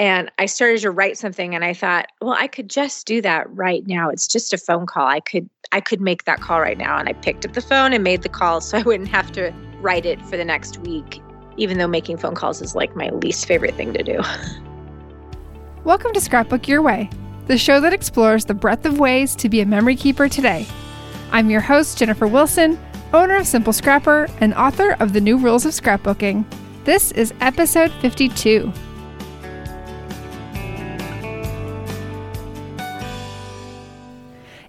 And I started to write something and I thought, well, I could just do that right now. It's just a phone call. I could I could make that call right now. And I picked up the phone and made the call so I wouldn't have to write it for the next week, even though making phone calls is like my least favorite thing to do. Welcome to Scrapbook Your Way, the show that explores the breadth of ways to be a memory keeper today. I'm your host, Jennifer Wilson, owner of Simple Scrapper and author of The New Rules of Scrapbooking. This is episode 52.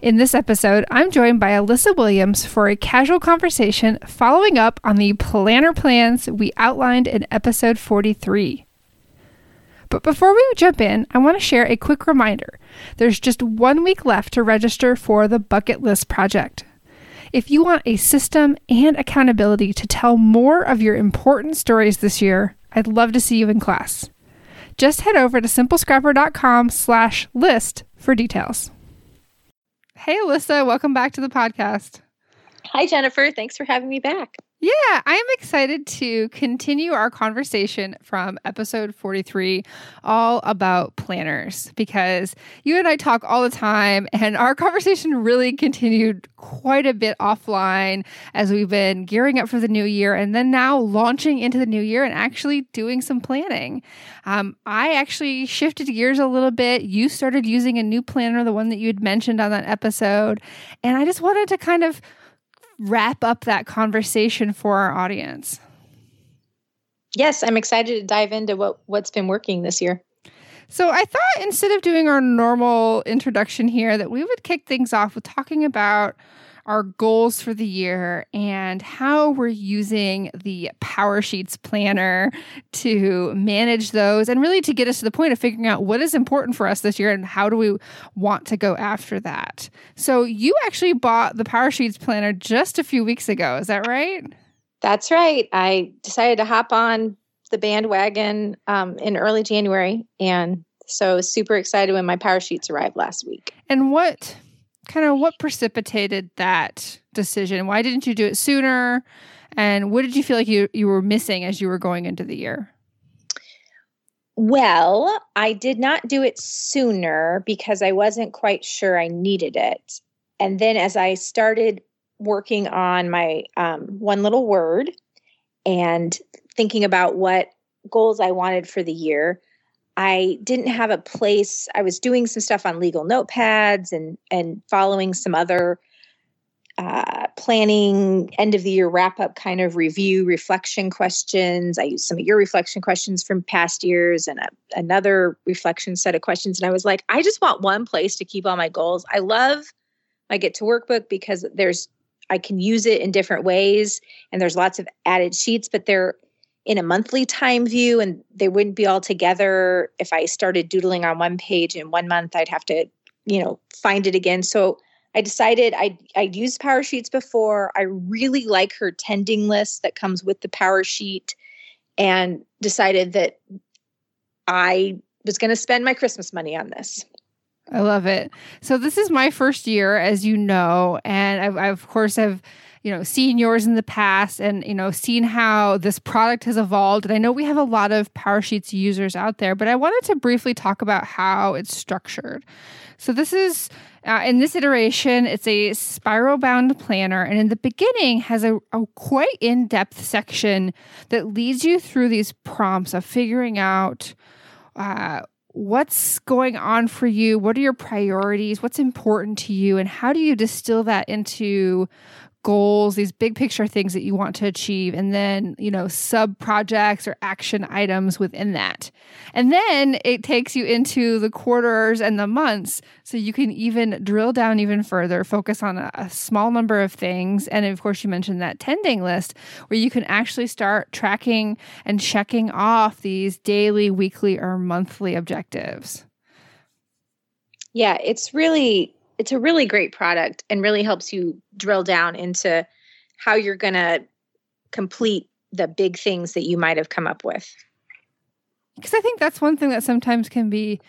In this episode, I'm joined by Alyssa Williams for a casual conversation following up on the planner plans we outlined in episode 43. But before we jump in, I want to share a quick reminder. There's just one week left to register for the Bucket List Project. If you want a system and accountability to tell more of your important stories this year, I'd love to see you in class. Just head over to simplescrapper.com slash list for details. Hey, Alyssa, welcome back to the podcast. Hi, Jennifer. Thanks for having me back. Yeah, I am excited to continue our conversation from episode 43, all about planners, because you and I talk all the time, and our conversation really continued quite a bit offline as we've been gearing up for the new year and then now launching into the new year and actually doing some planning. Um, I actually shifted gears a little bit. You started using a new planner, the one that you had mentioned on that episode, and I just wanted to kind of wrap up that conversation for our audience. Yes, I'm excited to dive into what what's been working this year. So I thought instead of doing our normal introduction here that we would kick things off with talking about our goals for the year and how we're using the Power Sheets planner to manage those and really to get us to the point of figuring out what is important for us this year and how do we want to go after that. So, you actually bought the Power Sheets planner just a few weeks ago. Is that right? That's right. I decided to hop on the bandwagon um, in early January. And so, super excited when my Power Sheets arrived last week. And what kind of what precipitated that decision? Why didn't you do it sooner? And what did you feel like you, you were missing as you were going into the year? Well, I did not do it sooner because I wasn't quite sure I needed it. And then as I started working on my um, one little word and thinking about what goals I wanted for the year, I didn't have a place. I was doing some stuff on legal notepads and and following some other uh, planning end of the year wrap up kind of review reflection questions. I used some of your reflection questions from past years and a, another reflection set of questions. And I was like, I just want one place to keep all my goals. I love my Get to Workbook because there's I can use it in different ways and there's lots of added sheets, but they're in a monthly time view and they wouldn't be all together. If i started doodling on one page in one month i'd have to you know find it again. So i decided i'd, I'd used power sheets before. I really like her tending list that comes with the power sheet and decided that i was going to spend my christmas money on this. I love it. So this is my first year as you know and i, I of course have you know, seen yours in the past and, you know, seen how this product has evolved. And I know we have a lot of PowerSheets users out there, but I wanted to briefly talk about how it's structured. So this is uh, in this iteration, it's a spiral bound planner, and in the beginning has a, a quite in depth section that leads you through these prompts of figuring out uh, what's going on for you? What are your priorities? What's important to you? And how do you distill that into goals, these big picture things that you want to achieve, and then, you know, sub projects or action items within that. And then it takes you into the quarters and the months so you can even drill down even further, focus on a, a small number of things. And of course, you mentioned that tending list where you can actually start tracking and checking off these daily, weekly, or monthly objectives. Yeah, it's really it's a really great product and really helps you drill down into how you're going to complete the big things that you might have come up with. Because I think that's one thing that sometimes can be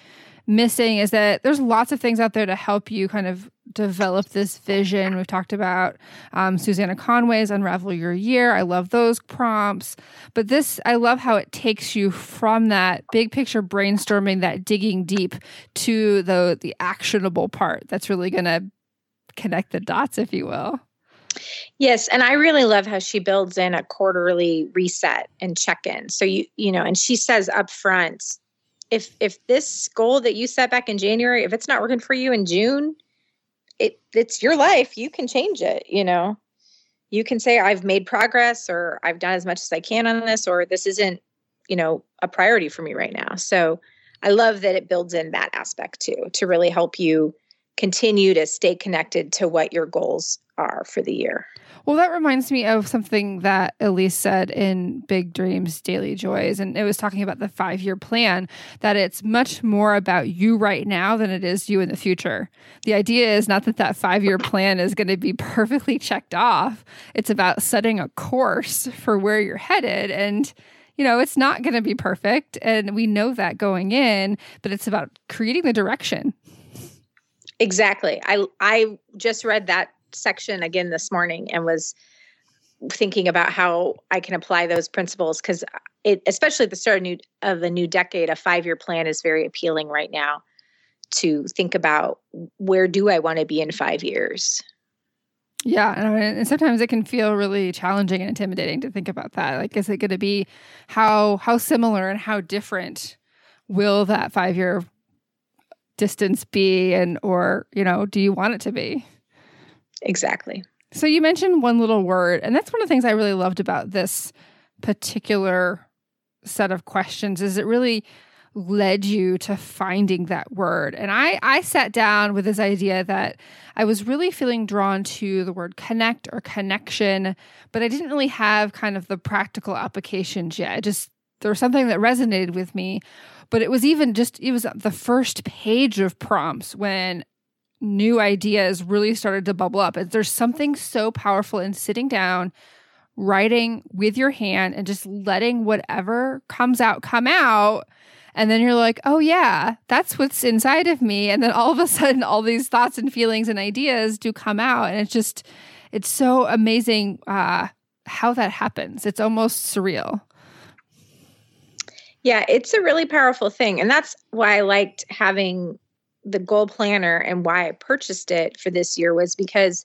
missing is that there's lots of things out there to help you kind of develop this vision. We've talked about um, Susannah Conway's Unravel Your Year. I love those prompts. But this, I love how it takes you from that big picture brainstorming, that digging deep to the the actionable part that's really going to connect the dots, if you will. Yes, and I really love how she builds in a quarterly reset and check-in. So you you know, and she says up front, if if this goal that you set back in January, if it's not working for you in June, it it's your life. You can change it, you know. You can say I've made progress or I've done as much as I can on this or this isn't, you know, a priority for me right now. So I love that it builds in that aspect too to really help you continue to stay connected to what your goals are for the year. Well, that reminds me of something that Elise said in Big Dreams, Daily Joys. And it was talking about the five year plan, that it's much more about you right now than it is you in the future. The idea is not that that five year plan is going to be perfectly checked off, it's about setting a course for where you're headed. And you know, it's not going to be perfect. And we know that going in, but it's about creating the direction. Exactly. I I just read that section again this morning and was thinking about how I can apply those principles because it, especially at the start of, new, of the new decade, a five year plan is very appealing right now to think about where do I want to be in five years. Yeah, and sometimes it can feel really challenging and intimidating to think about that. Like, is it going to be how how similar and how different will that five year distance be, and or you know, do you want it to be? Exactly. So you mentioned one little word, and that's one of the things I really loved about this particular set of questions is it really led you to finding that word. And I I sat down with this idea that I was really feeling drawn to the word connect or connection, but I didn't really have kind of the practical applications yet. just there was something that resonated with me, but it was even just it was the first page of prompts when new ideas really started to bubble up. There's something so powerful in sitting down, writing with your hand, and just letting whatever comes out come out. And then you're like, oh, yeah, that's what's inside of me. And then all of a sudden, all these thoughts and feelings and ideas do come out. And it's just, it's so amazing uh, how that happens. It's almost surreal. Yeah, it's a really powerful thing. And that's why I liked having the goal planner and why I purchased it for this year was because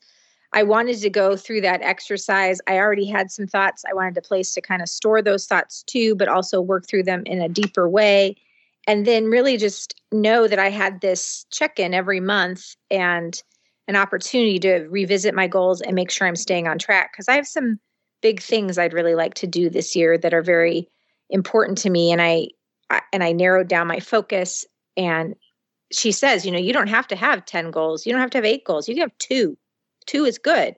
I wanted to go through that exercise. I already had some thoughts. I wanted a place to kind of store those thoughts too, but also work through them in a deeper way. And then really just know that I had this check in every month and an opportunity to revisit my goals and make sure I'm staying on track. Because I have some big things I'd really like to do this year that are very important to me. And I, I and I narrowed down my focus and she says, you know, you don't have to have 10 goals. You don't have to have eight goals. You can have two. Two is good.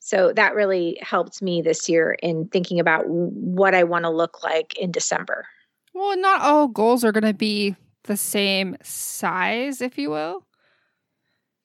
So that really helped me this year in thinking about what I want to look like in December. Well, not all goals are going to be the same size, if you will.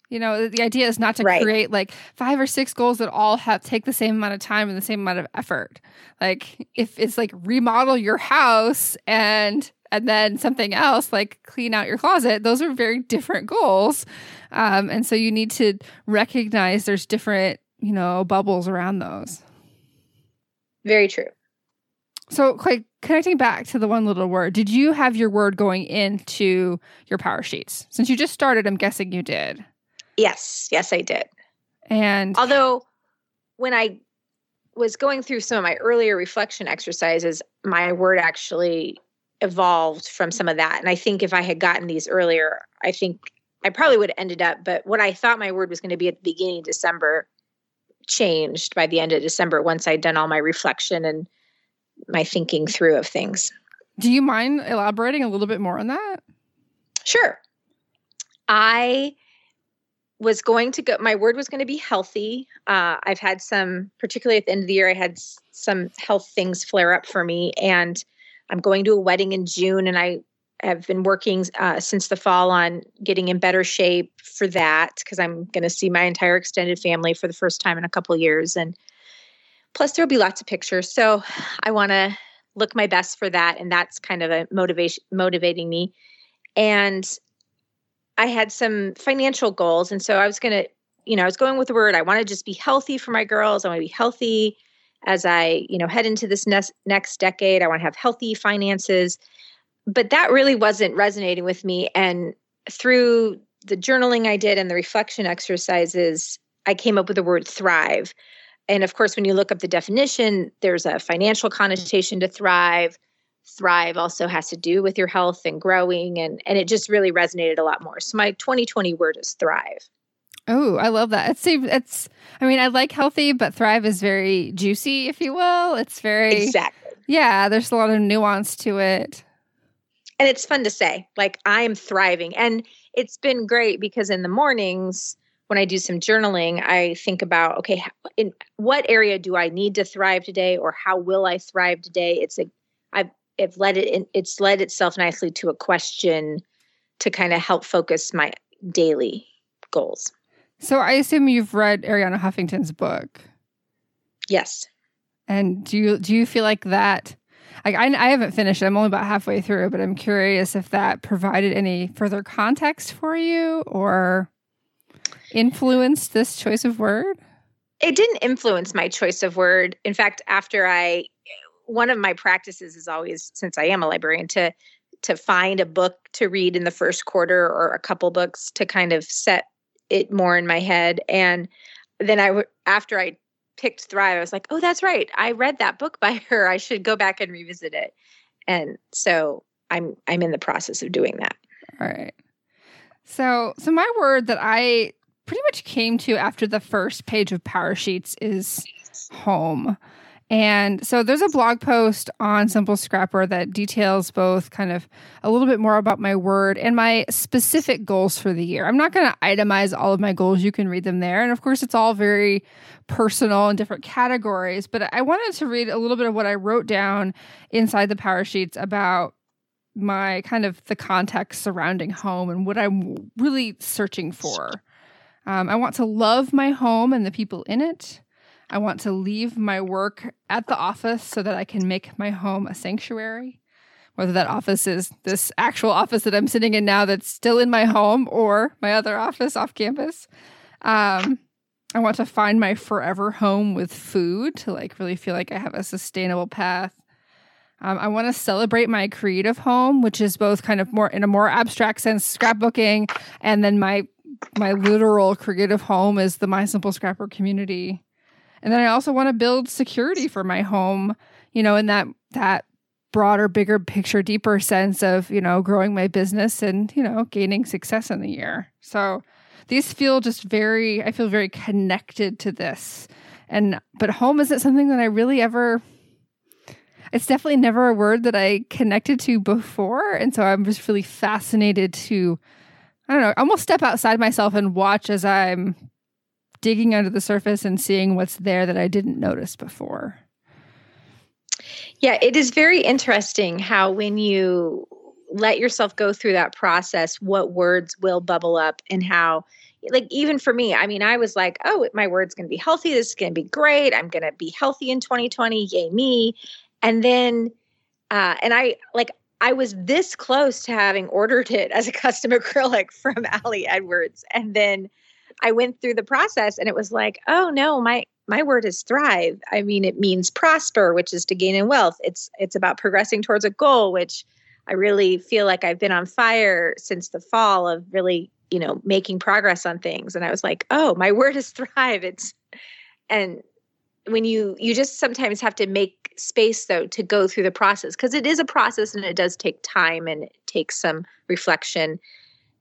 You know, the idea is not to right. create like five or six goals that all have take the same amount of time and the same amount of effort. Like if it's like remodel your house and and then something else like clean out your closet those are very different goals. Um, and so you need to recognize there's different you know bubbles around those. Very true. So like connecting back to the one little word did you have your word going into your power sheets? Since you just started i'm guessing you did. Yes. Yes i did. And although when i was going through some of my earlier reflection exercises my word actually evolved from some of that. And I think if I had gotten these earlier, I think I probably would have ended up, but what I thought my word was going to be at the beginning of December changed by the end of December once I'd done all my reflection and my thinking through of things. Do you mind elaborating a little bit more on that? Sure. I was going to go, my word was going to be healthy. Uh, I've had some, particularly at the end of the year, I had some health things flare up for me. And I'm going to a wedding in June, and I have been working uh, since the fall on getting in better shape for that because I'm going to see my entire extended family for the first time in a couple years. And plus, there'll be lots of pictures. So I want to look my best for that. And that's kind of a motivation, motivating me. And I had some financial goals. And so I was going to, you know, I was going with the word, I want to just be healthy for my girls. I want to be healthy as I, you know, head into this next, next decade. I want to have healthy finances but that really wasn't resonating with me. And through the journaling I did and the reflection exercises, I came up with the word thrive. And of course, when you look up the definition, there's a financial connotation to thrive. Thrive also has to do with your health and growing, and, and it just really resonated a lot more. So, my 2020 word is thrive. Oh, I love that. It's it's I mean, I like healthy, but thrive is very juicy, if you will. It's very Exactly. Yeah, there's a lot of nuance to it and it's fun to say like i'm thriving and it's been great because in the mornings when i do some journaling i think about okay in what area do i need to thrive today or how will i thrive today it's a i've it's led it it's led itself nicely to a question to kind of help focus my daily goals so i assume you've read Arianna Huffington's book yes and do you do you feel like that I, I haven't finished I'm only about halfway through, but I'm curious if that provided any further context for you or influenced this choice of word. It didn't influence my choice of word. In fact, after I, one of my practices is always, since I am a librarian, to to find a book to read in the first quarter or a couple books to kind of set it more in my head and then I after I picked Thrive, I was like, oh, that's right. I read that book by her. I should go back and revisit it. And so I'm I'm in the process of doing that. All right. So so my word that I pretty much came to after the first page of Power Sheets is home. And so there's a blog post on Simple Scrapper that details both kind of a little bit more about my word and my specific goals for the year. I'm not going to itemize all of my goals. You can read them there. And of course, it's all very personal and different categories. But I wanted to read a little bit of what I wrote down inside the Power Sheets about my kind of the context surrounding home and what I'm really searching for. Um, I want to love my home and the people in it. I want to leave my work at the office so that I can make my home a sanctuary. Whether that office is this actual office that I'm sitting in now that's still in my home or my other office off campus. Um, I want to find my forever home with food to like really feel like I have a sustainable path. Um, I want to celebrate my creative home, which is both kind of more in a more abstract sense, scrapbooking, and then my my literal creative home is the My Simple Scrapper community. And then I also want to build security for my home, you know, in that that broader, bigger picture, deeper sense of, you know, growing my business and, you know, gaining success in the year. So these feel just very I feel very connected to this. And but home isn't something that I really ever it's definitely never a word that I connected to before. And so I'm just really fascinated to, I don't know, almost step outside myself and watch as I'm digging under the surface and seeing what's there that I didn't notice before. Yeah, it is very interesting how when you let yourself go through that process, what words will bubble up and how like even for me, I mean, I was like, oh, my word's going to be healthy. This is going to be great. I'm going to be healthy in 2020. Yay me. And then, uh, and I like, I was this close to having ordered it as a custom acrylic from Ali Edwards. And then I went through the process and it was like, oh no, my my word is thrive. I mean, it means prosper, which is to gain in wealth. It's it's about progressing towards a goal, which I really feel like I've been on fire since the fall of really, you know, making progress on things. And I was like, oh, my word is thrive. It's and when you you just sometimes have to make space though to go through the process because it is a process and it does take time and it takes some reflection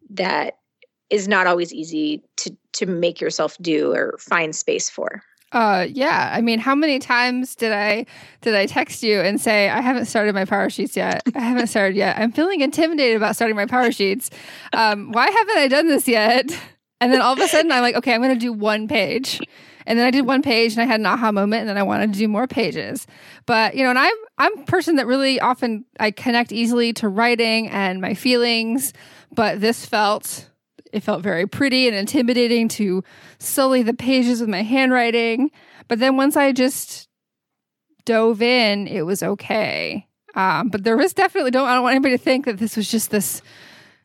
that is not always easy to to make yourself do or find space for. Uh yeah, I mean, how many times did I did I text you and say I haven't started my power sheets yet? I haven't started yet. I'm feeling intimidated about starting my power sheets. Um, why haven't I done this yet? And then all of a sudden, I'm like, okay, I'm going to do one page. And then I did one page and I had an aha moment and then I wanted to do more pages. But, you know, and I'm I'm a person that really often I connect easily to writing and my feelings, but this felt it felt very pretty and intimidating to sully the pages with my handwriting. But then once I just dove in, it was okay. Um, but there was definitely don't I don't want anybody to think that this was just this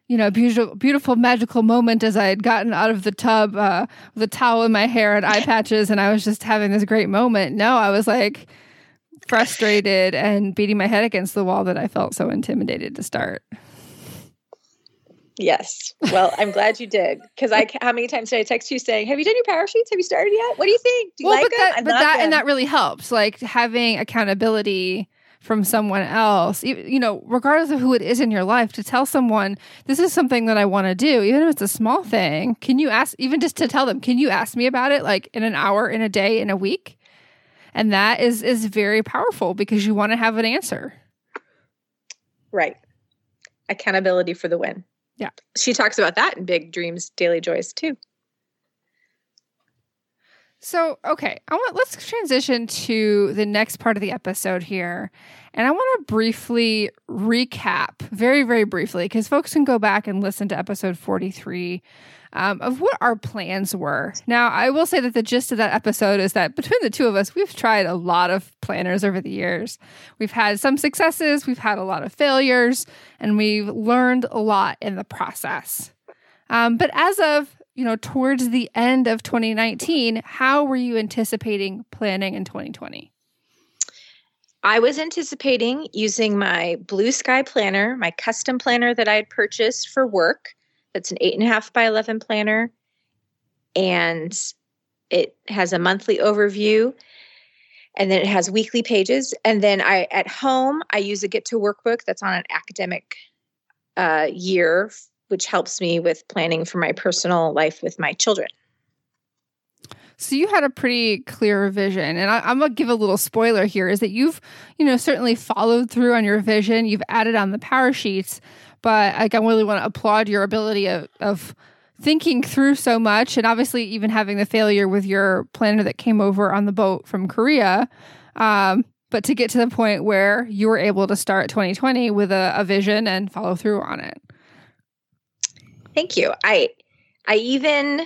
you know beautiful beautiful magical moment as I had gotten out of the tub uh, with a towel in my hair and eye patches and I was just having this great moment. No, I was like frustrated and beating my head against the wall that I felt so intimidated to start. Yes. Well, I'm glad you did because I. How many times did I text you saying, "Have you done your power sheets? Have you started yet? What do you think? Do you well, like but them? That, but that them. and that really helps. Like having accountability from someone else, you know, regardless of who it is in your life, to tell someone this is something that I want to do, even if it's a small thing. Can you ask? Even just to tell them, can you ask me about it? Like in an hour, in a day, in a week, and that is is very powerful because you want to have an answer. Right. Accountability for the win. Yeah. She talks about that in Big Dreams, Daily Joys too. So, okay, I want let's transition to the next part of the episode here. And I want to briefly recap, very very briefly because folks can go back and listen to episode 43 um, of what our plans were. Now, I will say that the gist of that episode is that between the two of us, we've tried a lot of planners over the years. We've had some successes, we've had a lot of failures, and we've learned a lot in the process. Um, but as of you know, towards the end of 2019, how were you anticipating planning in 2020? I was anticipating using my Blue Sky planner, my custom planner that I had purchased for work, it's an eight and a half by 11 planner. And it has a monthly overview and then it has weekly pages. And then I, at home, I use a get to workbook that's on an academic uh, year, which helps me with planning for my personal life with my children. So you had a pretty clear vision, and I, am gonna give a little spoiler here: is that you've, you know, certainly followed through on your vision. You've added on the power sheets, but like I really want to applaud your ability of, of thinking through so much, and obviously even having the failure with your planner that came over on the boat from Korea. Um, but to get to the point where you were able to start 2020 with a, a vision and follow through on it. Thank you. I I even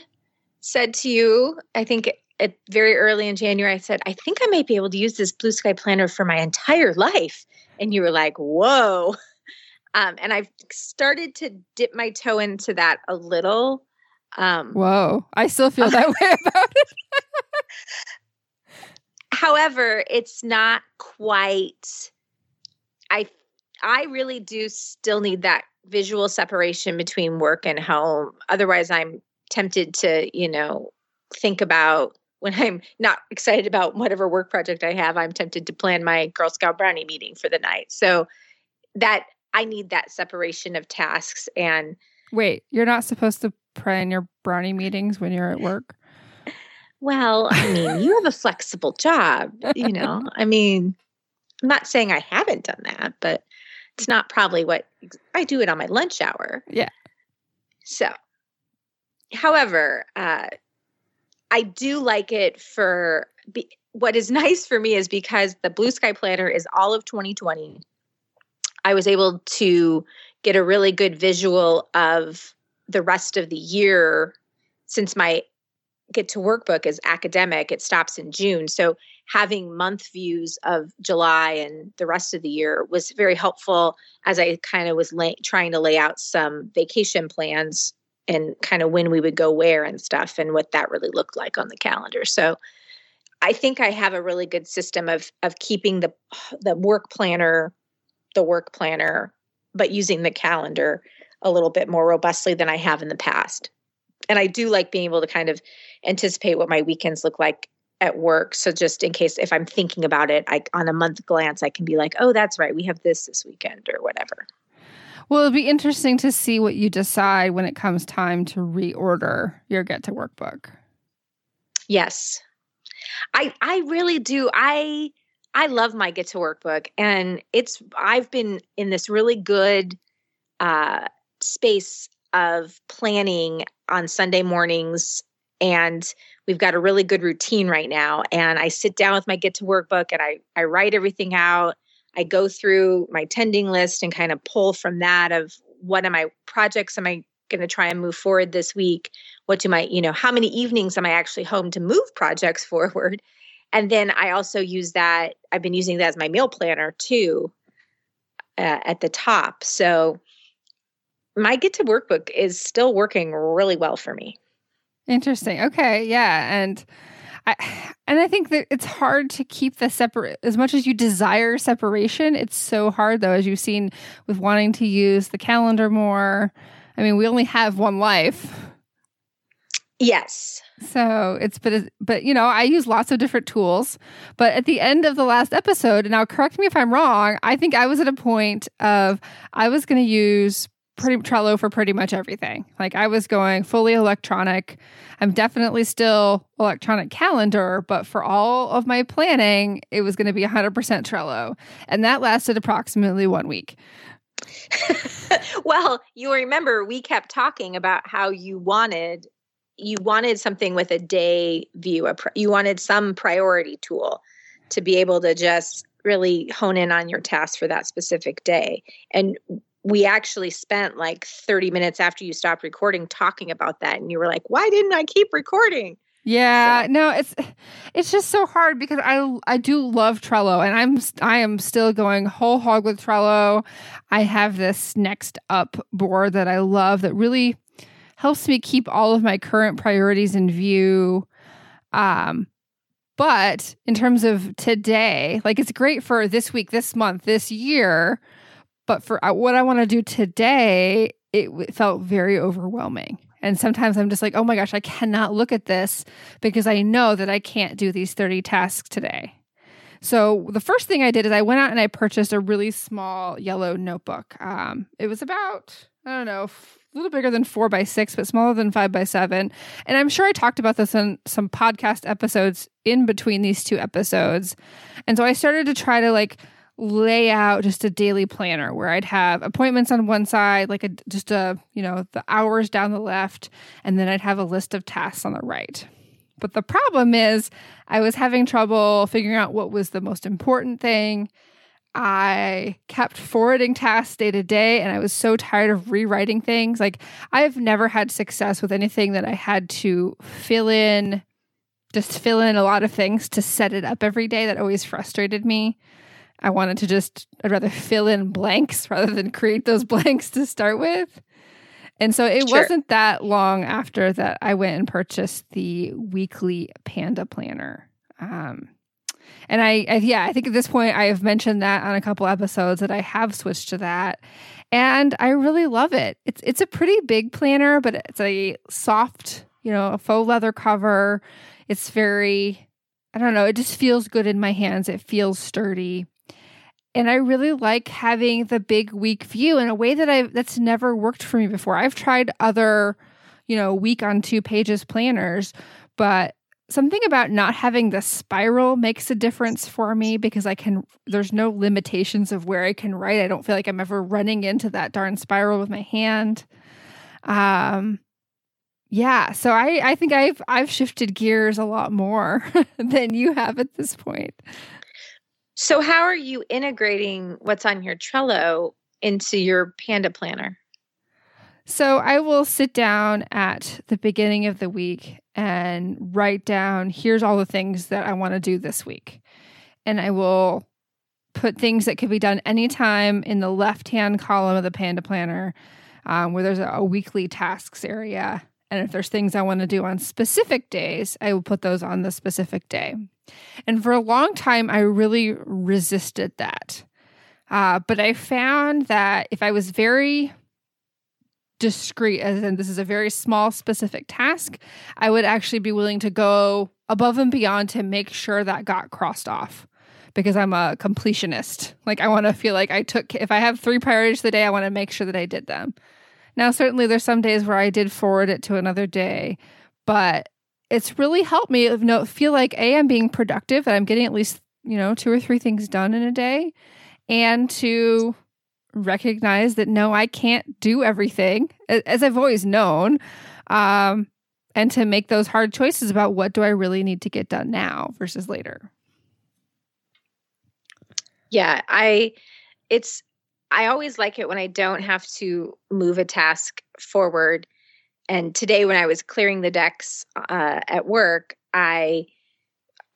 said to you, I think at very early in January, I said, I think I might be able to use this blue sky planner for my entire life. And you were like, whoa. Um, and I've started to dip my toe into that a little. Um, Whoa, I still feel that way about it. However, it's not quite. I I really do still need that visual separation between work and home. Otherwise, I'm tempted to, you know, think about when I'm not excited about whatever work project I have. I'm tempted to plan my Girl Scout brownie meeting for the night. So that I need that separation of tasks and Wait, you're not supposed to plan your brownie meetings when you're at work? Well, I mean, you have a flexible job, you know. I mean, I'm not saying I haven't done that, but it's not probably what I do it on my lunch hour. Yeah. So, however, uh, I do like it for be, what is nice for me is because the Blue Sky Planner is all of 2020 I was able to get a really good visual of the rest of the year since my get to workbook is academic it stops in june. So having month views of july and the rest of the year was very helpful as i kind of was lay, trying to lay out some vacation plans and kind of when we would go where and stuff and what that really looked like on the calendar so i think i have a really good system of of keeping the the work planner the work planner, but using the calendar a little bit more robustly than I have in the past. And I do like being able to kind of anticipate what my weekends look like at work. So just in case if I'm thinking about it, I on a month glance, I can be like, oh, that's right, we have this this weekend or whatever. Well, it'll be interesting to see what you decide when it comes time to reorder your Get to Work book. Yes. I I really do. I I love my Get to Work book and it's I've been in this really good uh space of planning on Sunday mornings and we've got a really good routine right now and I sit down with my Get to Work book and I I write everything out. I go through my tending list and kind of pull from that of what am I projects am I going to try and move forward this week? What do my, you know, how many evenings am I actually home to move projects forward? And then I also use that, I've been using that as my meal planner too uh, at the top. So my Get to Workbook is still working really well for me. Interesting. Okay. Yeah. And, I, and I think that it's hard to keep the separate as much as you desire separation. It's so hard though, as you've seen with wanting to use the calendar more I mean, we only have one life. Yes. So it's but but you know I use lots of different tools. But at the end of the last episode, now correct me if I'm wrong, I think I was at a point of I was going to use pretty Trello for pretty much everything. Like I was going fully electronic. I'm definitely still electronic calendar, but for all of my planning, it was going to be 100% Trello, and that lasted approximately one week. well, you remember we kept talking about how you wanted you wanted something with a day view. A you wanted some priority tool to be able to just really hone in on your tasks for that specific day. And we actually spent like 30 minutes after you stopped recording talking about that and you were like, "Why didn't I keep recording?" Yeah, so. no, it's it's just so hard because I I do love Trello and I'm I am still going whole hog with Trello. I have this next up board that I love that really helps me keep all of my current priorities in view. Um but in terms of today, like it's great for this week, this month, this year, but for uh, what I want to do today, it felt very overwhelming. And sometimes I'm just like, oh my gosh, I cannot look at this because I know that I can't do these 30 tasks today. So the first thing I did is I went out and I purchased a really small yellow notebook. Um, it was about, I don't know, a little bigger than four by six, but smaller than five by seven. And I'm sure I talked about this in some podcast episodes in between these two episodes. And so I started to try to like lay out just a daily planner where I'd have appointments on one side, like a just a, you know, the hours down the left, and then I'd have a list of tasks on the right. But the problem is I was having trouble figuring out what was the most important thing. I kept forwarding tasks day to day and I was so tired of rewriting things. Like I've never had success with anything that I had to fill in just fill in a lot of things to set it up every day that always frustrated me. I wanted to just, I'd rather fill in blanks rather than create those blanks to start with. And so it sure. wasn't that long after that I went and purchased the weekly Panda Planner. Um, and I, I, yeah, I think at this point I have mentioned that on a couple episodes that I have switched to that, and I really love it. It's it's a pretty big planner, but it's a soft, you know, a faux leather cover. It's very, I don't know, it just feels good in my hands. It feels sturdy and I really like having the big week view in a way that I that's never worked for me before. I've tried other, you know, week on two pages planners, but something about not having the spiral makes a difference for me because I can there's no limitations of where I can write. I don't feel like I'm ever running into that darn spiral with my hand. Um yeah, so I I think I've I've shifted gears a lot more than you have at this point. So, how are you integrating what's on your Trello into your Panda planner? So, I will sit down at the beginning of the week and write down here's all the things that I want to do this week. And I will put things that could be done anytime in the left hand column of the Panda planner um, where there's a, a weekly tasks area. And if there's things I want to do on specific days, I will put those on the specific day. And for a long time, I really resisted that. Uh, but I found that if I was very discreet, as in this is a very small, specific task, I would actually be willing to go above and beyond to make sure that got crossed off because I'm a completionist. Like I want to feel like I took if I have three priorities of the day, I want to make sure that I did them. Now certainly there's some days where I did forward it to another day, but it's really helped me feel like a I'm being productive and I'm getting at least, you know, two or three things done in a day and to recognize that no, I can't do everything as I've always known. Um, and to make those hard choices about what do I really need to get done now versus later. Yeah, I it's I always like it when I don't have to move a task forward. And today when I was clearing the decks uh, at work, I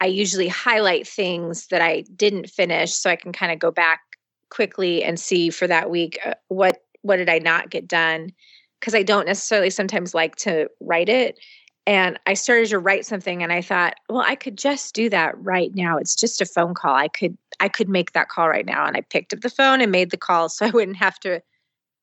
I usually highlight things that I didn't finish so I can kind of go back quickly and see for that week uh, what what did I not get done because I don't necessarily sometimes like to write it and I started to write something and I thought, well, I could just do that right now. It's just a phone call. I could I could make that call right now. And I picked up the phone and made the call so I wouldn't have to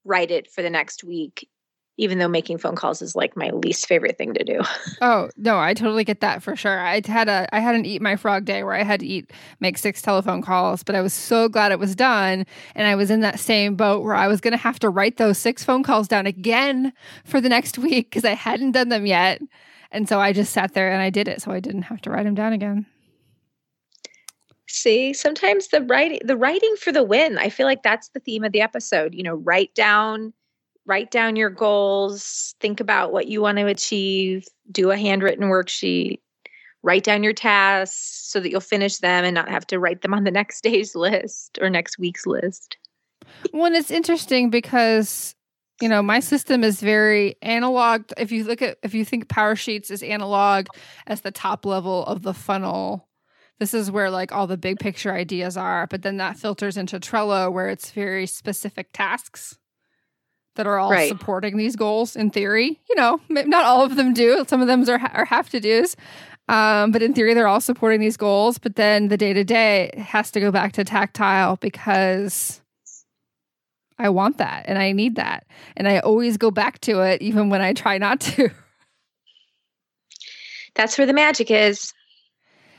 write it for the next week, even though making phone calls is like my least favorite thing to do. Oh, no, I totally get that for sure. I had a I had an eat my frog day where I had to eat make six telephone calls, but I was so glad it was done. And I was in that same boat where I was gonna have to write those six phone calls down again for the next week because I hadn't done them yet. And so I just sat there and I did it so I didn't have to write them down again. See, sometimes the writing the writing for the win. I feel like that's the theme of the episode. You know, write down write down your goals, think about what you want to achieve, do a handwritten worksheet, write down your tasks so that you'll finish them and not have to write them on the next day's list or next week's list. Well, it's interesting because you know my system is very analog. If you look at if you think power sheets is analog as the top level of the funnel this is where like all the big picture ideas are. But then that filters into trello where it's very specific tasks that are all right. supporting these goals in theory. You know not all of them do. Some of them are, are have to do's. Um, but in theory they're all supporting these goals. But then the day to day has to go back to tactile because I want that and I need that. And I always go back to it even when I try not to. That's where the magic is.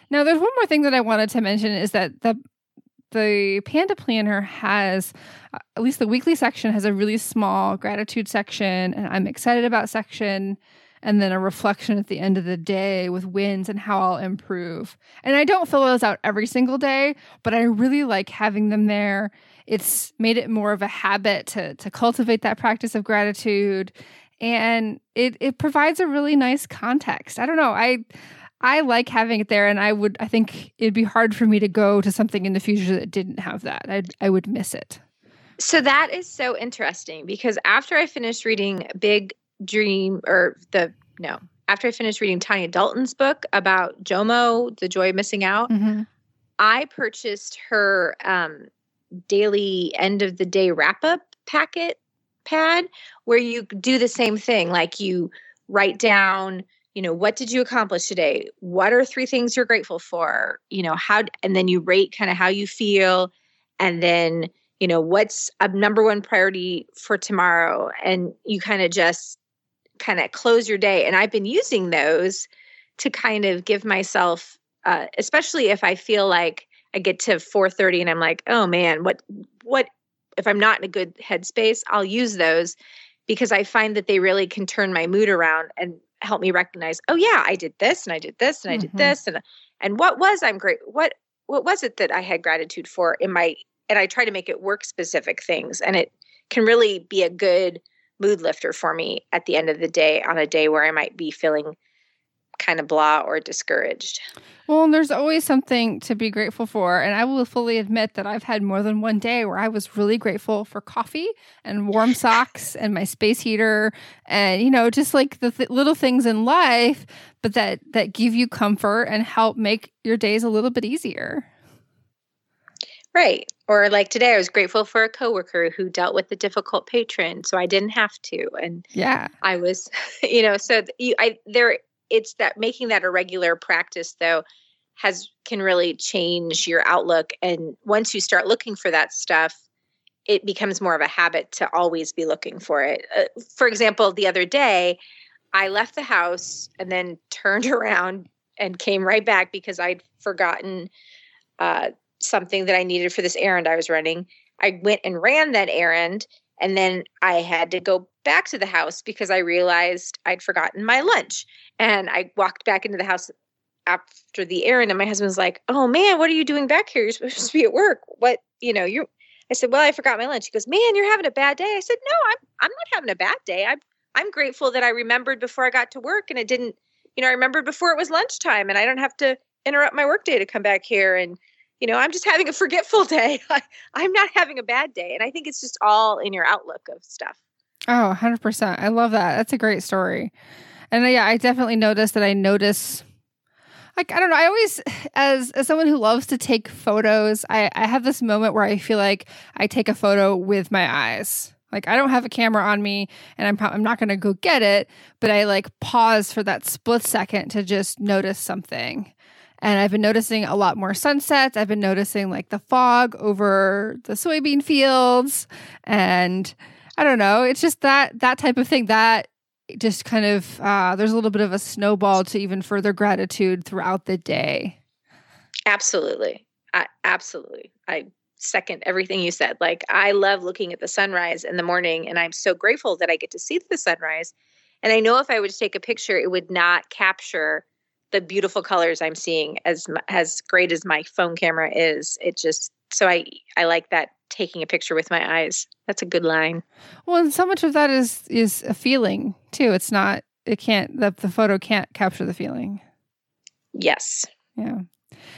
Now there's one more thing that I wanted to mention is that the the Panda Planner has uh, at least the weekly section has a really small gratitude section and I'm excited about section and then a reflection at the end of the day with wins and how I'll improve. And I don't fill those out every single day, but I really like having them there it's made it more of a habit to to cultivate that practice of gratitude and it it provides a really nice context. I don't know. I I like having it there and I would I think it'd be hard for me to go to something in the future that didn't have that. I I would miss it. So that is so interesting because after I finished reading Big Dream or the no, after I finished reading Tanya Dalton's book about JOMO, the joy of missing out, mm-hmm. I purchased her um, daily end of the day wrap up packet pad where you do the same thing like you write down you know what did you accomplish today? What are three things you're grateful for? You know how and then you rate kind of how you feel and then you know what's a number one priority for tomorrow and you kind of just kind of close your day. And i've been using those to kind of give myself uh, especially if i feel like I get to 4:30 and I'm like, "Oh man, what what if I'm not in a good headspace, I'll use those because I find that they really can turn my mood around and help me recognize, "Oh yeah, I did this and I did this and I did mm-hmm. this and and what was I'm great what what was it that I had gratitude for in my and I try to make it work specific things and it can really be a good mood lifter for me at the end of the day on a day where I might be feeling kind of blah or discouraged. Well, and there's always something to be grateful for. And I will fully admit that I've had more than one day where I was really grateful for coffee and warm socks and my space heater and, you know, just like the th- little things in life, but that, that give you comfort and help make your days a little bit easier. Right. Or like today, I was grateful for a coworker who dealt with a difficult patron, so I didn't have to. And yeah, I was, you know, so you, I there it's that making that a regular practice though has can really change your outlook and once you start looking for that stuff it becomes more of a habit to always be looking for it uh, for example the other day i left the house and then turned around and came right back because I'd forgotten uh, something that I needed for this errand I was running. I went and ran that errand and then I had to go back to the house because I realized I'd forgotten my lunch. And I walked back into the house after the errand and my husband was like, "Oh man, what are you doing back here? You're supposed to be at work. What, you know, you're I said, "Well, I forgot my lunch." He goes, "Man, you're having a bad day." I said, "No, I'm I'm not having a bad day. I'm I'm grateful that I remembered before I got to work and it didn't, you know, I remembered before it was lunchtime and I don't have to interrupt my workday to come back here and you know, I'm just having a forgetful day. I, I'm not having a bad day. And I think it's just all in your outlook of stuff. Oh, 100%. I love that. That's a great story. And uh, yeah, I definitely noticed that I notice like I don't know, I always as as someone who loves to take photos, I I have this moment where I feel like I take a photo with my eyes. Like I don't have a camera on me and I'm I'm not going to go get it, but I like pause for that split second to just notice something. And I've been noticing a lot more sunsets. I've been noticing like the fog over the soybean fields and I don't know, it's just that that type of thing that just kind of uh, there's a little bit of a snowball to even further gratitude throughout the day. Absolutely. I, absolutely. I second everything you said. Like I love looking at the sunrise in the morning and I'm so grateful that I get to see the sunrise. And I know if I would take a picture it would not capture the beautiful colors I'm seeing as as great as my phone camera is. It just so I I like that taking a picture with my eyes. That's a good line. Well, and so much of that is is a feeling too. It's not it can't the the photo can't capture the feeling. Yes. Yeah.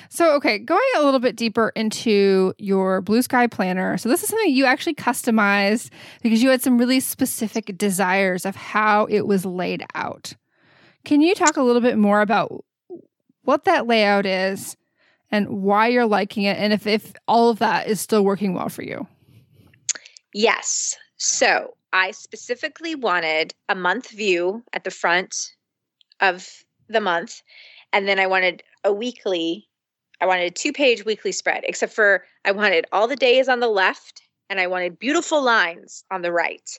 So, okay, going a little bit deeper into your blue sky planner. So, this is something you actually customized because you had some really specific desires of how it was laid out. Can you talk a little bit more about what that layout is and why you're liking it and if, if all of that is still working well for you. Yes. So I specifically wanted a month view at the front of the month. And then I wanted a weekly, I wanted a two page weekly spread, except for I wanted all the days on the left and I wanted beautiful lines on the right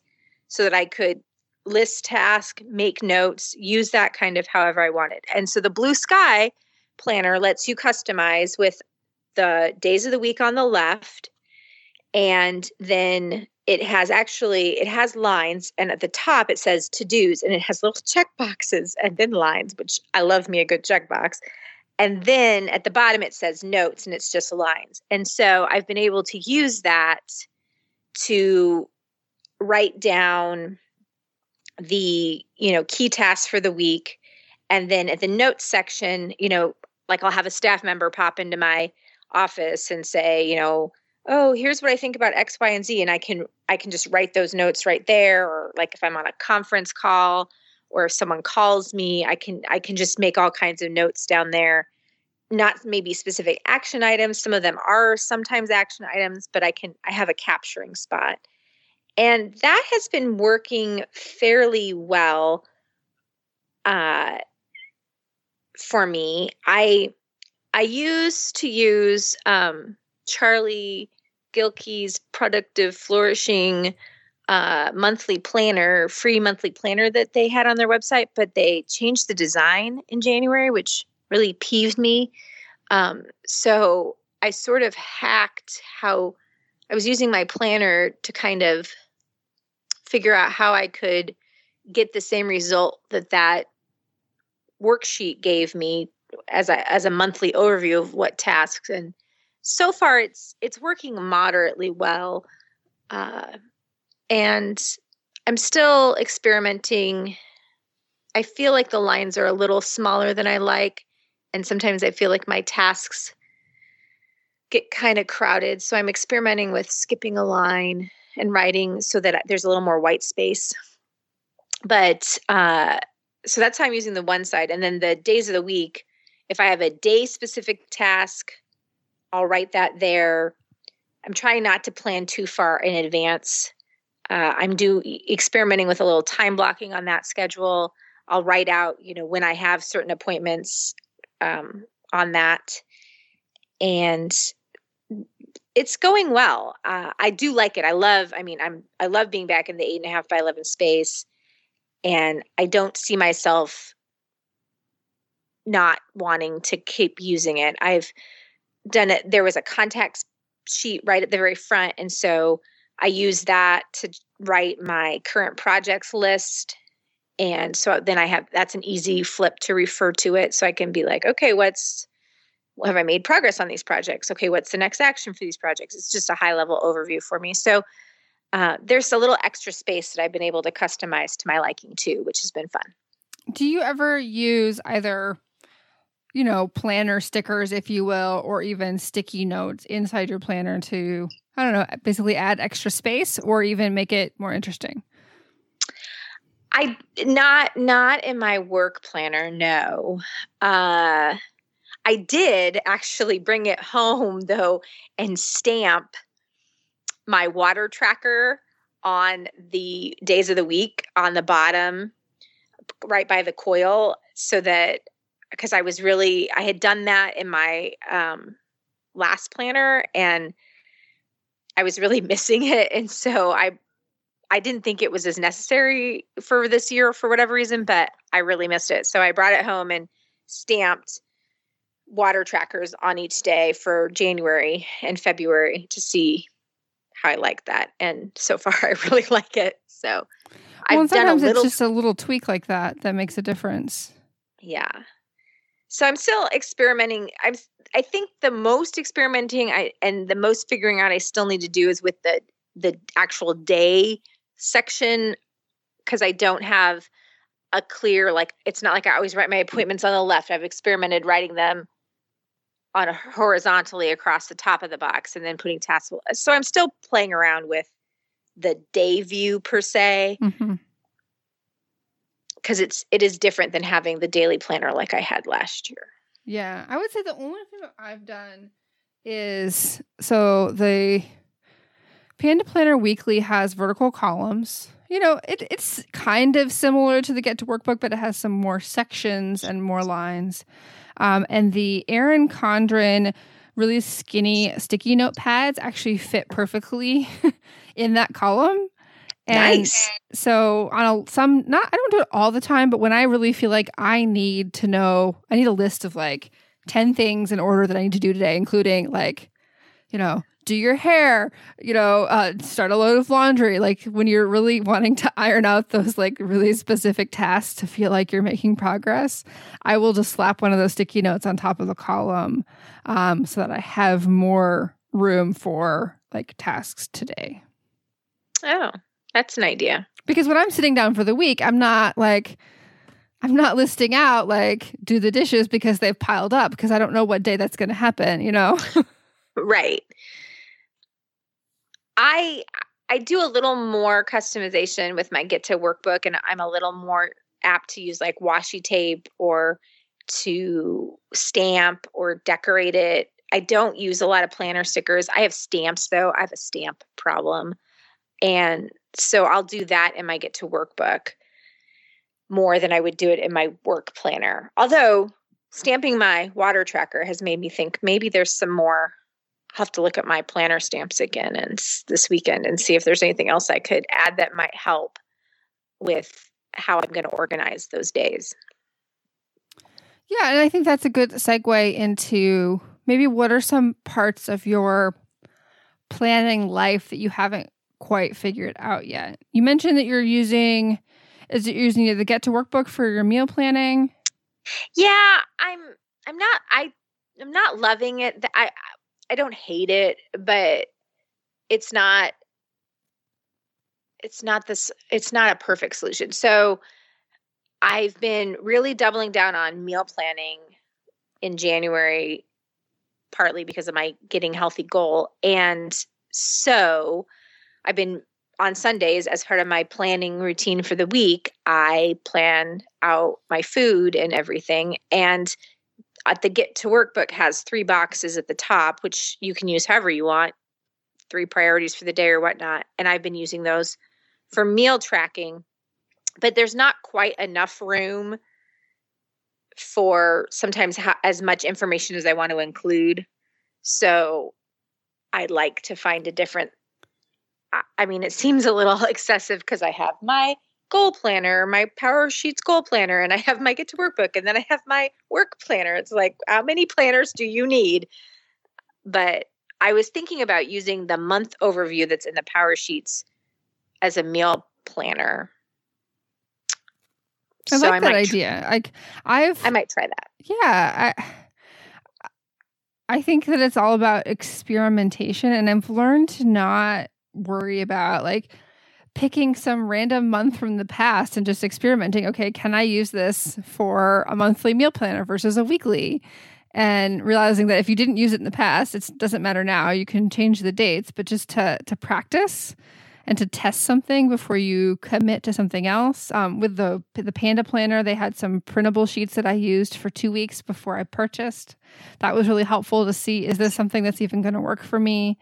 so that I could list task, make notes, use that kind of however I wanted. And so the blue sky planner lets you customize with the days of the week on the left and then it has actually it has lines and at the top it says to do's and it has little check boxes and then lines which i love me a good check box and then at the bottom it says notes and it's just lines and so i've been able to use that to write down the you know key tasks for the week and then at the notes section you know like I'll have a staff member pop into my office and say, you know, oh, here's what I think about X, Y, and Z, and I can I can just write those notes right there. Or like if I'm on a conference call or if someone calls me, I can I can just make all kinds of notes down there. Not maybe specific action items. Some of them are sometimes action items, but I can I have a capturing spot. And that has been working fairly well. Uh, for me. I I used to use um, Charlie Gilkey's Productive Flourishing uh, monthly planner, free monthly planner that they had on their website, but they changed the design in January, which really peeved me. Um, so I sort of hacked how I was using my planner to kind of figure out how I could get the same result that that worksheet gave me as a as a monthly overview of what tasks. And so far it's it's working moderately well uh, and i'm still experimenting. I feel like the lines are a little smaller than i like and sometimes i feel like my tasks get kind of crowded so i'm experimenting with skipping a line and writing so that there's a little more white space but uh, so that's how I'm using the one side. And then the days of the week, if I have a day specific task, I'll write that there. I'm trying not to plan too far in advance. Uh, I'm do experimenting with a little time blocking on that schedule. I'll write out, you know, when I have certain appointments um, on that, and it's going well. Uh, I do like it. I love. I mean, I'm. I love being back in the eight and a half by eleven space and I don't see myself not wanting to keep using it. I've done it. There was a contact sheet right at the very front. And so I use that to write my current projects list. And so then I have that's an easy flip to refer to it. So I can be like, okay, what's have I made progress on these projects? Okay, what's the next action for these projects? It's just a high level overview for me. So uh, there's a little extra space that I've been able to customize to my liking too, which has been fun. Do you ever use either, you know, planner stickers, if you will, or even sticky notes inside your planner to, I don't know, basically add extra space or even make it more interesting? I not not in my work planner, no. Uh I did actually bring it home though and stamp my water tracker on the days of the week on the bottom right by the coil so that because I was really I had done that in my um last planner and I was really missing it and so I I didn't think it was as necessary for this year for whatever reason but I really missed it. So I brought it home and stamped water trackers on each day for January and February to see how I like that. And so far, I really like it. So well, I've done a little. It's just a little tweak like that that makes a difference. Yeah. So I'm still experimenting. I'm. I think the most experimenting I and the most figuring out I still need to do is with the the actual day section because I don't have a clear like it's not like I always write my appointments on the left. I've experimented writing them on a, horizontally across the top of the box and then putting tasks. So I'm still playing around with the day view per se. Mm-hmm because it's it is different than having the daily planner like I had last year. Yeah, I would say the only thing that I've done is so the Panda Planner Weekly has vertical columns. You know, it, it's kind of similar to the Get to Workbook, but it has some more sections and more lines. Um, and the Erin Condren really skinny sticky note pads actually fit perfectly in that column. And nice. so on a, some not I don't do it all the time, but when I really feel like I need to know, I need a list of like 10 things in order that I need to do today, including like, you know, do your hair, you know, uh, start a load of laundry. Like when you're really wanting to iron out those like really specific tasks to feel like you're making progress, I will just slap one of those sticky notes on top of the column um, so that I have more room for like tasks today. Oh, that's an idea. Because when I'm sitting down for the week, I'm not like, I'm not listing out like do the dishes because they've piled up because I don't know what day that's going to happen, you know? right. I I do a little more customization with my get to workbook and I'm a little more apt to use like washi tape or to stamp or decorate it. I don't use a lot of planner stickers. I have stamps though. I have a stamp problem. And so I'll do that in my get to workbook more than I would do it in my work planner. Although stamping my water tracker has made me think maybe there's some more have to look at my planner stamps again and this weekend and see if there's anything else I could add that might help with how I'm going to organize those days. Yeah, and I think that's a good segue into maybe what are some parts of your planning life that you haven't quite figured out yet. You mentioned that you're using is it using the get to workbook for your meal planning? Yeah, I'm I'm not I I'm not loving it. I I don't hate it, but it's not it's not this it's not a perfect solution. So I've been really doubling down on meal planning in January partly because of my getting healthy goal and so I've been on Sundays as part of my planning routine for the week, I plan out my food and everything and the get to work book has three boxes at the top which you can use however you want three priorities for the day or whatnot and i've been using those for meal tracking but there's not quite enough room for sometimes ha- as much information as i want to include. So i'd like to find a different I mean, it seems a little excessive because I have my goal planner, my Power Sheets goal planner, and I have my Get to Work book, and then I have my work planner. It's like, how many planners do you need? But I was thinking about using the month overview that's in the Power Sheets as a meal planner. I so like I that idea. Like I've I might try that. Yeah, I I think that it's all about experimentation and I've learned to not worry about like picking some random month from the past and just experimenting. Okay, can I use this for a monthly meal planner versus a weekly? And realizing that if you didn't use it in the past, it doesn't matter now. You can change the dates, but just to to practice and to test something before you commit to something else. Um, with the the Panda Planner, they had some printable sheets that I used for two weeks before I purchased. That was really helpful to see is this something that's even going to work for me.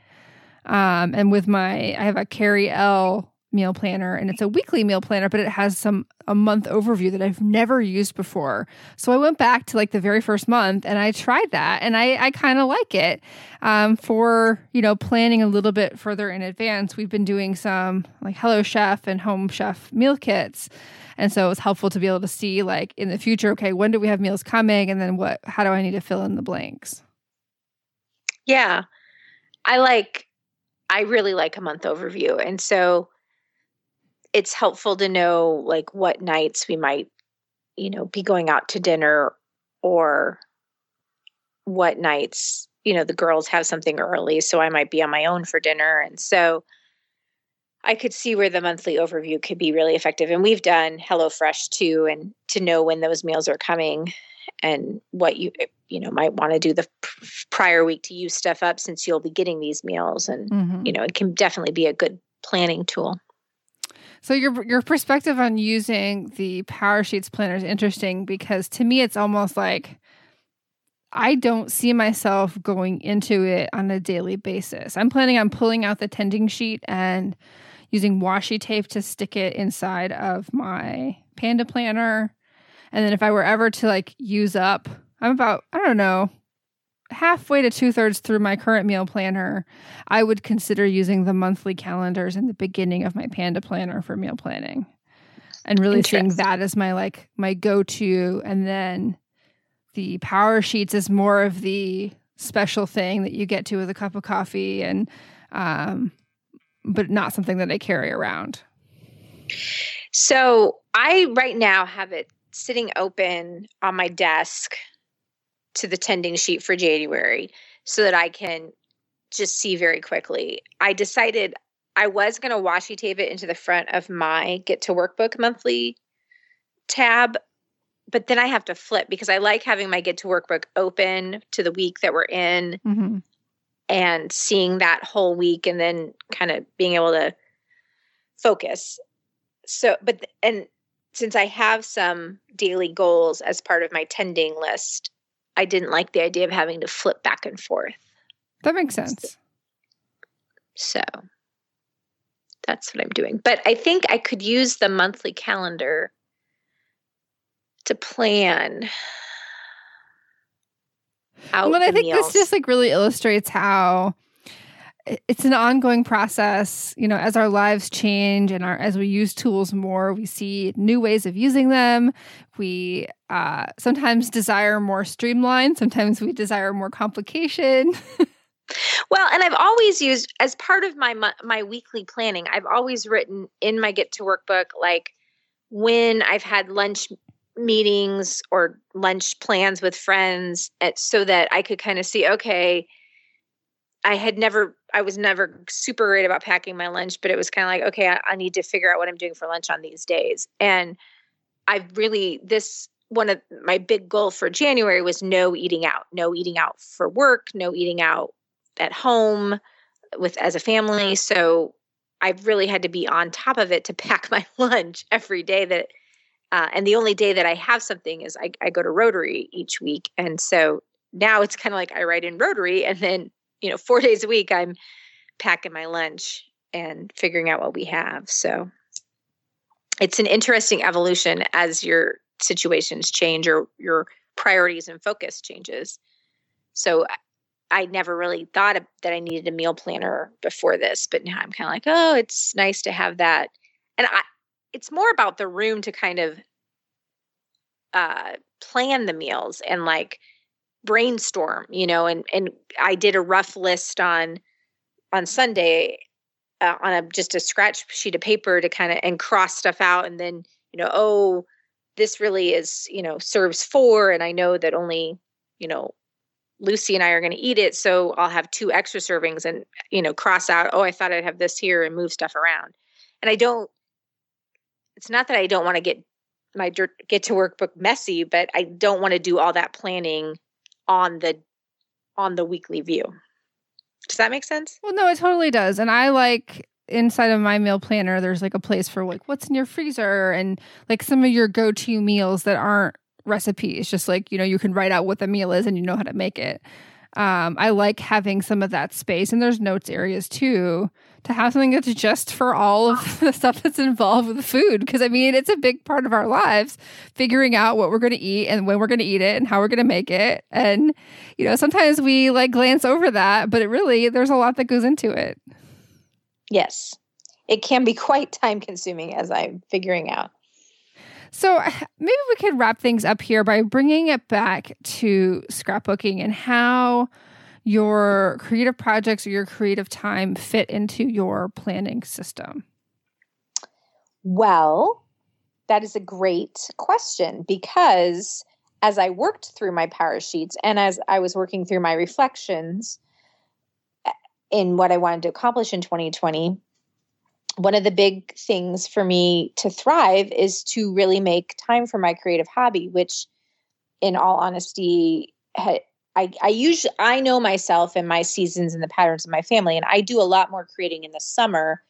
Um, and with my, I have a Carrie Elle meal planner and it's a weekly meal planner but it has some a month overview that I've never used before. So I went back to like the very first month and I tried that and I I kind of like it. Um, for, you know, planning a little bit further in advance, we've been doing some like Hello Chef and Home Chef meal kits. And so it was helpful to be able to see like in the future, okay, when do we have meals coming and then what how do I need to fill in the blanks? Yeah. I like I really like a month overview. And so it's helpful to know like what nights we might you know be going out to dinner or what nights you know the girls have something early so i might be on my own for dinner. And so i could see where the monthly overview could be really effective. And we've done HelloFresh too and to know when those meals are coming and what you you know might want to do the prior week to use stuff up since you'll be getting these meals. And mm-hmm. you know it can definitely be a good planning tool so your your perspective on using the Power Sheets planner is interesting because to me it's almost like I don't see myself going into it on a daily basis. I'm planning on pulling out the tending sheet and using washi tape to stick it inside of my Panda planner. And then if I were ever to like use up, I'm about, I don't know, halfway to two thirds through my current meal planner, I would consider using the monthly calendars in the beginning of my Panda planner for meal planning, and really seeing that as my like my go to, and then the Power Sheets is more of the special thing that you get to with a cup of coffee, and um, but not something that I carry around. So I right now have it sitting open on my desk to the tending sheet for January so that I can just see very quickly. I decided I was going to washi tape it into the front of my Get to Workbook monthly tab, but then I have to flip because I like having my Get to Workbook open to the week that we're in mm-hmm. and seeing that whole week and then kind of being able to focus. So, but, and since I have some daily goals as part of my tending list, I didn't like the idea of having to flip back and forth. That makes sense. So that's what I'm doing. But I think I could use the monthly calendar to plan out. Well, I think meals. this just like really illustrates how it's an ongoing process you know as our lives change and our as we use tools more we see new ways of using them. We uh, sometimes desire more streamline sometimes we desire more complication. Well and i've always used as part of my my weekly planning i've always written in my get to workbook like when i've had lunch meetings or lunch plans with friends at, so that i could kind of see okay I had never, I was never super great about packing my lunch, but it was kind of like, okay, I, I, need to figure out what I'm doing for lunch on these days. And I really, this one of my big goal for January was no eating out, no eating out for work, no eating out at home with as a family. So I really had to be on top of it to pack my lunch every day that, uh, and the only day that I have something is I, I go to Rotary each week. And so now it's kind of like I write in Rotary and then you know, four days a week, I'm packing my lunch and figuring out what we have. So it's an interesting evolution as your situations change or your priorities and focus changes. So I never really thought that I needed a meal planner before this, but now I'm kind of like, oh, it's nice to have that. And I, it's more about the room to kind of uh, plan the meals and like brainstorm, you know, and and I did a rough list on on Sunday uh, on a just a scratch sheet of paper to kind of and cross stuff out and then, you know, oh, this really is, you know, serves four and I know that only, you know, Lucy and I are going to eat it, so I'll have two extra servings and, you know, cross out, oh, I thought I'd have this here and move stuff around. And I don't it's not that I don't want to get my get to work book messy, but I don't want to do all that planning on the on the weekly view. Does that make sense? Well, no, it totally does. And I like inside of my meal planner, there's like a place for like what's in your freezer and like some of your go to meals that aren't recipes. Just like, you know, you can write out what the meal is and you know how to make it. Um, I like having some of that space, and there's notes areas too to have something that's just for all of the stuff that's involved with food. Because I mean, it's a big part of our lives, figuring out what we're going to eat and when we're going to eat it and how we're going to make it. And you know, sometimes we like glance over that, but it really there's a lot that goes into it. Yes, it can be quite time consuming as I'm figuring out. So maybe we could wrap things up here by bringing it back to scrapbooking and how your creative projects or your creative time fit into your planning system. Well, that is a great question because as I worked through my power sheets and as I was working through my reflections eh, in what I wanted to accomplish in 2020, one of the big things for me to thrive is to really make time for my creative hobby, which, in all honesty, I, I usually I know myself and my seasons and the patterns of my family, and I do a lot more creating in the summer.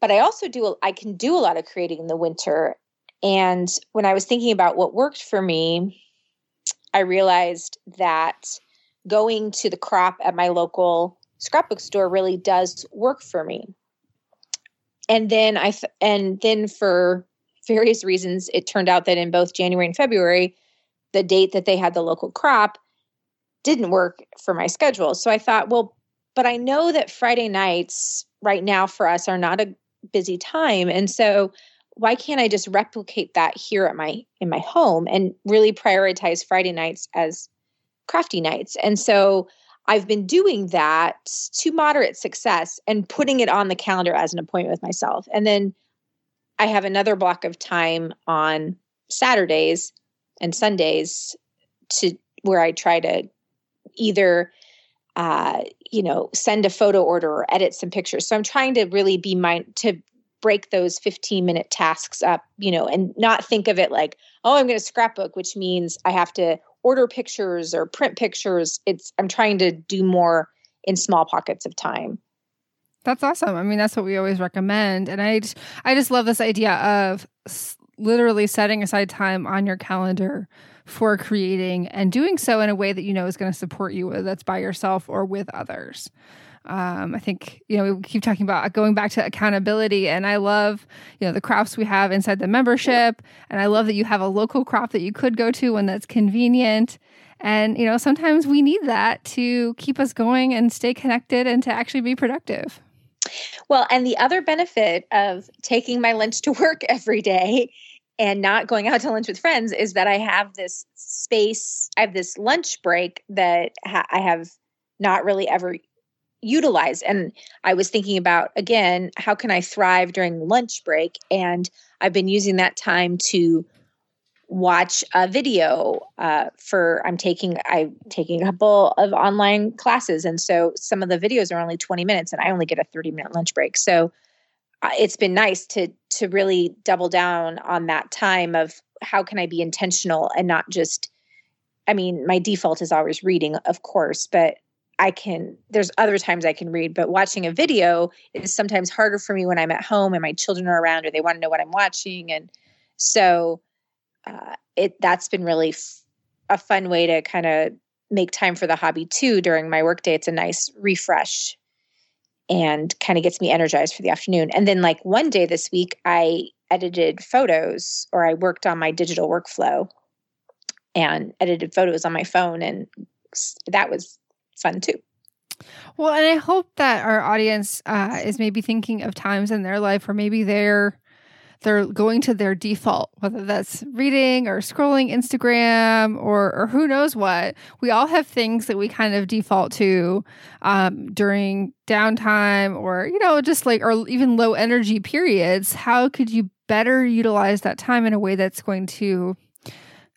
But I also do I can do a lot of creating in the winter. And when I was thinking about what worked for me, I realized that going to the crop at my local scrapbook store really does work for me and then I and then for various reasons, it turned out that in both January and February, the date that they had the local crop didn't work for my schedule. So I thought, well, but I know that Friday nights right now for us are not a busy time, and so why can't I just replicate that here at my in my home and really prioritize Friday nights as crafty nights? And so I've been doing that to moderate success and putting it on the calendar as an appointment with myself. And then I have another block of time on Saturdays and Sundays to where I try to either uh, you know, send a photo order or edit some pictures. So I'm trying to really be mind to break those 15 minute tasks up, you know, and not think of it like, oh, I'm going to scrapbook, which means I have to order pictures or print pictures. It's I'm trying to do more in small pockets of time. That's awesome. I mean, that's what we always recommend, and I just, I just love this idea of s- literally setting aside time on your calendar for creating and doing so in a way that you know is going to support you, whether that's by yourself or with others. Um, I think you know we keep talking about going back to accountability, and I love you know the crafts we have inside the membership, and I love that you have a local crop that you could go to when that's convenient. And you know sometimes we need that to keep us going and stay connected and to actually be productive. Well, and the other benefit of taking my lunch to work every day and not going out to lunch with friends is that I have this space, I have this lunch break that ha- I have not really ever utilize. And I was thinking about, again, how can I thrive during lunch break? And I've been using that time to watch a video uh, for i'm taking i'm taking a couple of online classes and so some of the videos are only 20 minutes and i only get a 30 minute lunch break so uh, it's been nice to to really double down on that time of how can i be intentional and not just i mean my default is always reading of course but I can, there's other times I can read, but watching a video is sometimes harder for me when I'm at home and my children are around or they want to know what I'm watching. And so uh, it, that's been really f- a fun way to kind of make time for the hobby too during my workday. It's a nice refresh and kind of gets me energized for the afternoon. And then, like one day this week, I edited photos or I worked on my digital workflow and edited photos on my phone. And that was fun too. Well, and I hope that our audience uh, is maybe thinking of times in their life where maybe they're they're going to their default, whether that's reading or scrolling Instagram or, or who knows what. We all have things that we kind of default to um, during downtime or, you know, just like, or even low energy periods. How could you better utilize that time in a way that's going to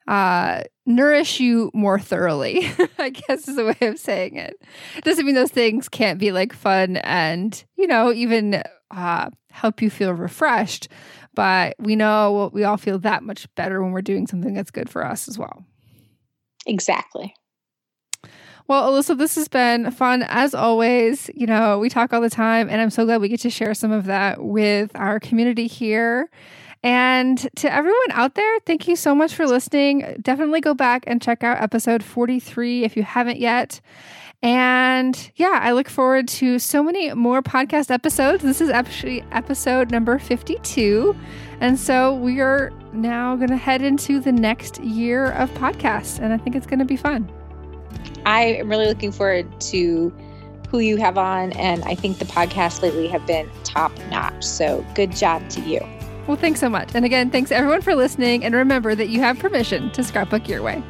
uh, nourish you more thoroughly, I guess is a way of saying it. Doesn't mean those things can't be like fun and, you know, even uh, help you feel refreshed. But we know we all feel that much better when we're doing something that's good for us as well. Exactly. Well, Alyssa, this has been fun as always. You know, we talk all the time, and I'm so glad we get to share some of that with our community here. And to everyone out there, thank you so much for listening. Definitely go back and check out episode 43 if you haven't yet. And yeah, I look forward to so many more podcast episodes. This is actually episode number 52. And so we are now going to head into the next year of podcasts. And I think it's going to be fun. I am really looking forward to who you have on. And I think the podcasts lately have been top notch. So good job to you. Well, thanks so much. And again, thanks everyone for listening. And remember that you have permission to scrapbook your way.